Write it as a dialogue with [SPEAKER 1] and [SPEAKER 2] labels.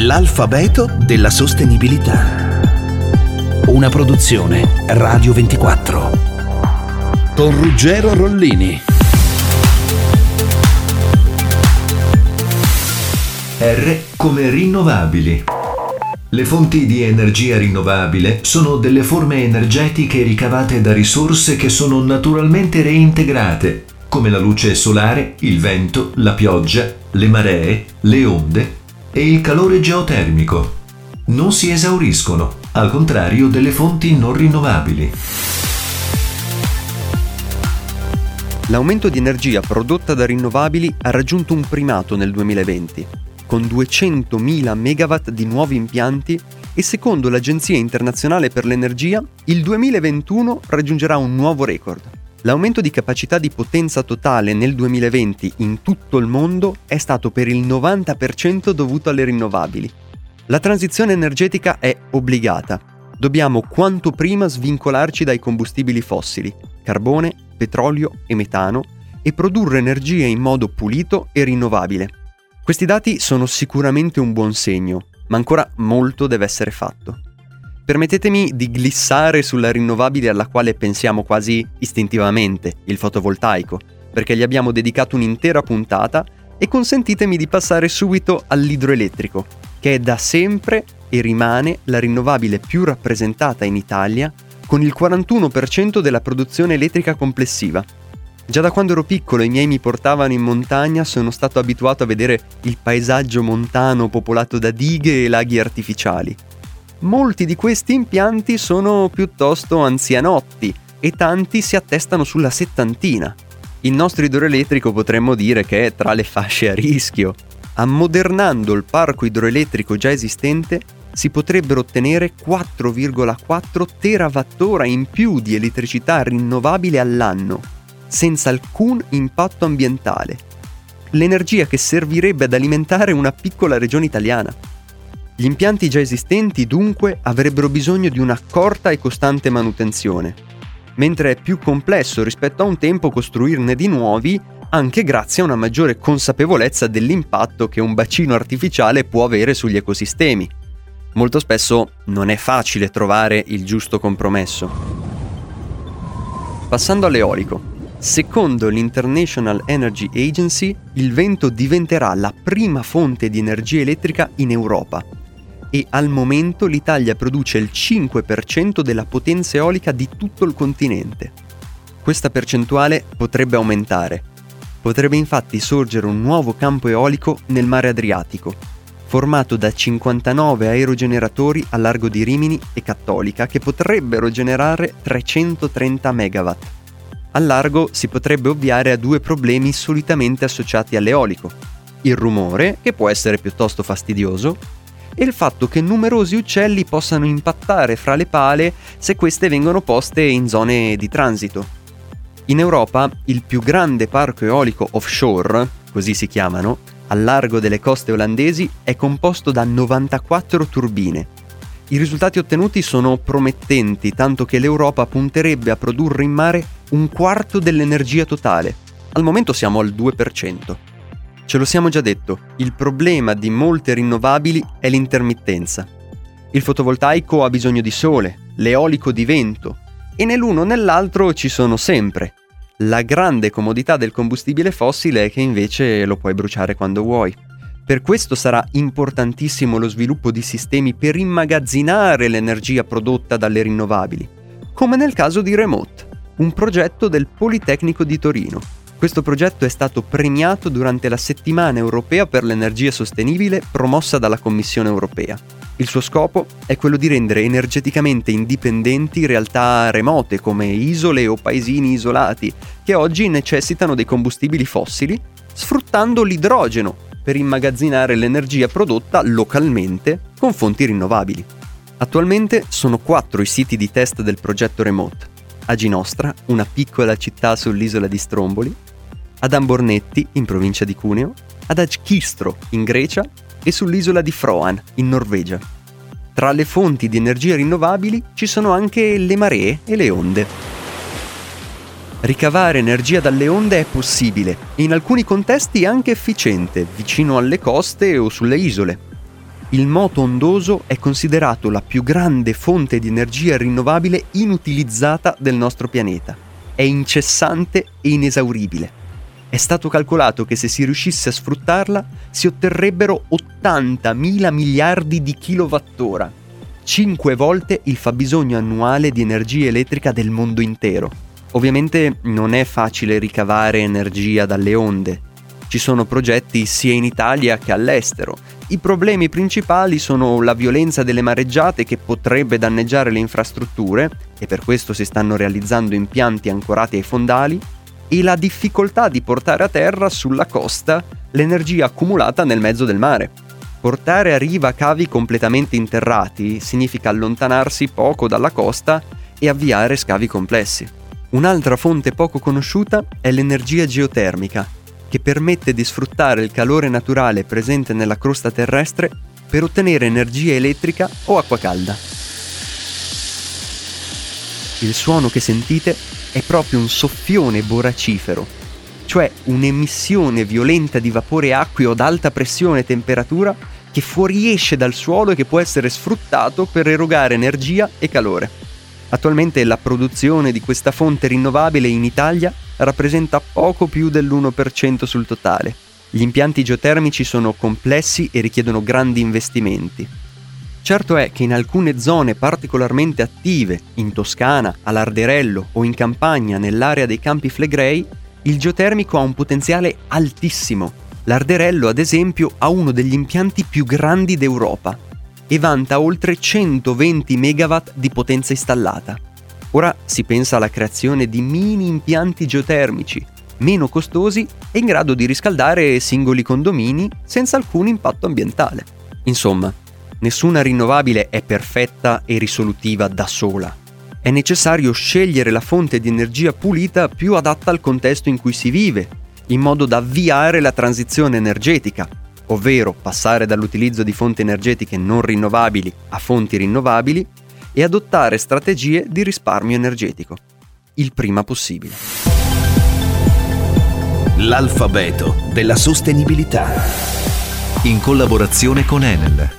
[SPEAKER 1] L'alfabeto della sostenibilità. Una produzione Radio 24. Con Ruggero Rollini.
[SPEAKER 2] R come rinnovabili. Le fonti di energia rinnovabile sono delle forme energetiche ricavate da risorse che sono naturalmente reintegrate, come la luce solare, il vento, la pioggia, le maree, le onde e il calore geotermico. Non si esauriscono, al contrario delle fonti non rinnovabili.
[SPEAKER 3] L'aumento di energia prodotta da rinnovabili ha raggiunto un primato nel 2020, con 200.000 megawatt di nuovi impianti e secondo l'Agenzia internazionale per l'energia il 2021 raggiungerà un nuovo record. L'aumento di capacità di potenza totale nel 2020 in tutto il mondo è stato per il 90% dovuto alle rinnovabili. La transizione energetica è obbligata. Dobbiamo quanto prima svincolarci dai combustibili fossili, carbone, petrolio e metano, e produrre energia in modo pulito e rinnovabile. Questi dati sono sicuramente un buon segno, ma ancora molto deve essere fatto. Permettetemi di glissare sulla rinnovabile alla quale pensiamo quasi istintivamente, il fotovoltaico, perché gli abbiamo dedicato un'intera puntata e consentitemi di passare subito all'idroelettrico, che è da sempre e rimane la rinnovabile più rappresentata in Italia, con il 41% della produzione elettrica complessiva. Già da quando ero piccolo i miei mi portavano in montagna sono stato abituato a vedere il paesaggio montano popolato da dighe e laghi artificiali molti di questi impianti sono piuttosto anzianotti e tanti si attestano sulla settantina. Il nostro idroelettrico potremmo dire che è tra le fasce a rischio. Ammodernando il parco idroelettrico già esistente si potrebbero ottenere 4,4 terawattora in più di elettricità rinnovabile all'anno, senza alcun impatto ambientale. L'energia che servirebbe ad alimentare una piccola regione italiana. Gli impianti già esistenti dunque avrebbero bisogno di un'accorta e costante manutenzione, mentre è più complesso rispetto a un tempo costruirne di nuovi anche grazie a una maggiore consapevolezza dell'impatto che un bacino artificiale può avere sugli ecosistemi. Molto spesso non è facile trovare il giusto compromesso. Passando all'eolico. Secondo l'International Energy Agency, il vento diventerà la prima fonte di energia elettrica in Europa e al momento l'Italia produce il 5% della potenza eolica di tutto il continente. Questa percentuale potrebbe aumentare. Potrebbe infatti sorgere un nuovo campo eolico nel mare Adriatico, formato da 59 aerogeneratori a largo di Rimini e Cattolica che potrebbero generare 330 MW. Al largo si potrebbe ovviare a due problemi solitamente associati all'eolico. Il rumore, che può essere piuttosto fastidioso, e il fatto che numerosi uccelli possano impattare fra le pale se queste vengono poste in zone di transito. In Europa il più grande parco eolico offshore, così si chiamano, al largo delle coste olandesi è composto da 94 turbine. I risultati ottenuti sono promettenti, tanto che l'Europa punterebbe a produrre in mare un quarto dell'energia totale. Al momento siamo al 2%. Ce lo siamo già detto, il problema di molte rinnovabili è l'intermittenza. Il fotovoltaico ha bisogno di sole, l'eolico di vento, e nell'uno o nell'altro ci sono sempre. La grande comodità del combustibile fossile è che invece lo puoi bruciare quando vuoi. Per questo sarà importantissimo lo sviluppo di sistemi per immagazzinare l'energia prodotta dalle rinnovabili, come nel caso di Remote, un progetto del Politecnico di Torino, questo progetto è stato premiato durante la settimana europea per l'energia sostenibile promossa dalla Commissione europea. Il suo scopo è quello di rendere energeticamente indipendenti realtà remote come isole o paesini isolati che oggi necessitano dei combustibili fossili sfruttando l'idrogeno per immagazzinare l'energia prodotta localmente con fonti rinnovabili. Attualmente sono quattro i siti di test del progetto Remote. A Ginostra, una piccola città sull'isola di Stromboli, ad Ambornetti, in provincia di Cuneo, ad Agkistro, in Grecia, e sull'isola di Froan, in Norvegia. Tra le fonti di energia rinnovabili ci sono anche le maree e le onde. Ricavare energia dalle onde è possibile e in alcuni contesti anche efficiente, vicino alle coste o sulle isole. Il moto ondoso è considerato la più grande fonte di energia rinnovabile inutilizzata del nostro pianeta. È incessante e inesauribile. È stato calcolato che se si riuscisse a sfruttarla si otterrebbero 80.000 miliardi di kilowattora, 5 volte il fabbisogno annuale di energia elettrica del mondo intero. Ovviamente non è facile ricavare energia dalle onde. Ci sono progetti sia in Italia che all'estero i problemi principali sono la violenza delle mareggiate che potrebbe danneggiare le infrastrutture, e per questo si stanno realizzando impianti ancorati ai fondali, e la difficoltà di portare a terra sulla costa l'energia accumulata nel mezzo del mare. Portare a riva cavi completamente interrati significa allontanarsi poco dalla costa e avviare scavi complessi. Un'altra fonte poco conosciuta è l'energia geotermica, che permette di sfruttare il calore naturale presente nella crosta terrestre per ottenere energia elettrica o acqua calda. Il suono che sentite è proprio un soffione boracifero, cioè un'emissione violenta di vapore acqueo ad alta pressione e temperatura che fuoriesce dal suolo e che può essere sfruttato per erogare energia e calore. Attualmente la produzione di questa fonte rinnovabile in Italia rappresenta poco più dell'1% sul totale. Gli impianti geotermici sono complessi e richiedono grandi investimenti. Certo è che in alcune zone particolarmente attive, in Toscana, a Larderello o in campagna nell'area dei Campi Flegrei, il geotermico ha un potenziale altissimo. Larderello, ad esempio, ha uno degli impianti più grandi d'Europa e vanta oltre 120 MW di potenza installata. Ora si pensa alla creazione di mini impianti geotermici, meno costosi e in grado di riscaldare singoli condomini senza alcun impatto ambientale. Insomma, nessuna rinnovabile è perfetta e risolutiva da sola. È necessario scegliere la fonte di energia pulita più adatta al contesto in cui si vive, in modo da avviare la transizione energetica, ovvero passare dall'utilizzo di fonti energetiche non rinnovabili a fonti rinnovabili e adottare strategie di risparmio energetico, il prima possibile.
[SPEAKER 1] L'alfabeto della sostenibilità.
[SPEAKER 2] In collaborazione con Enel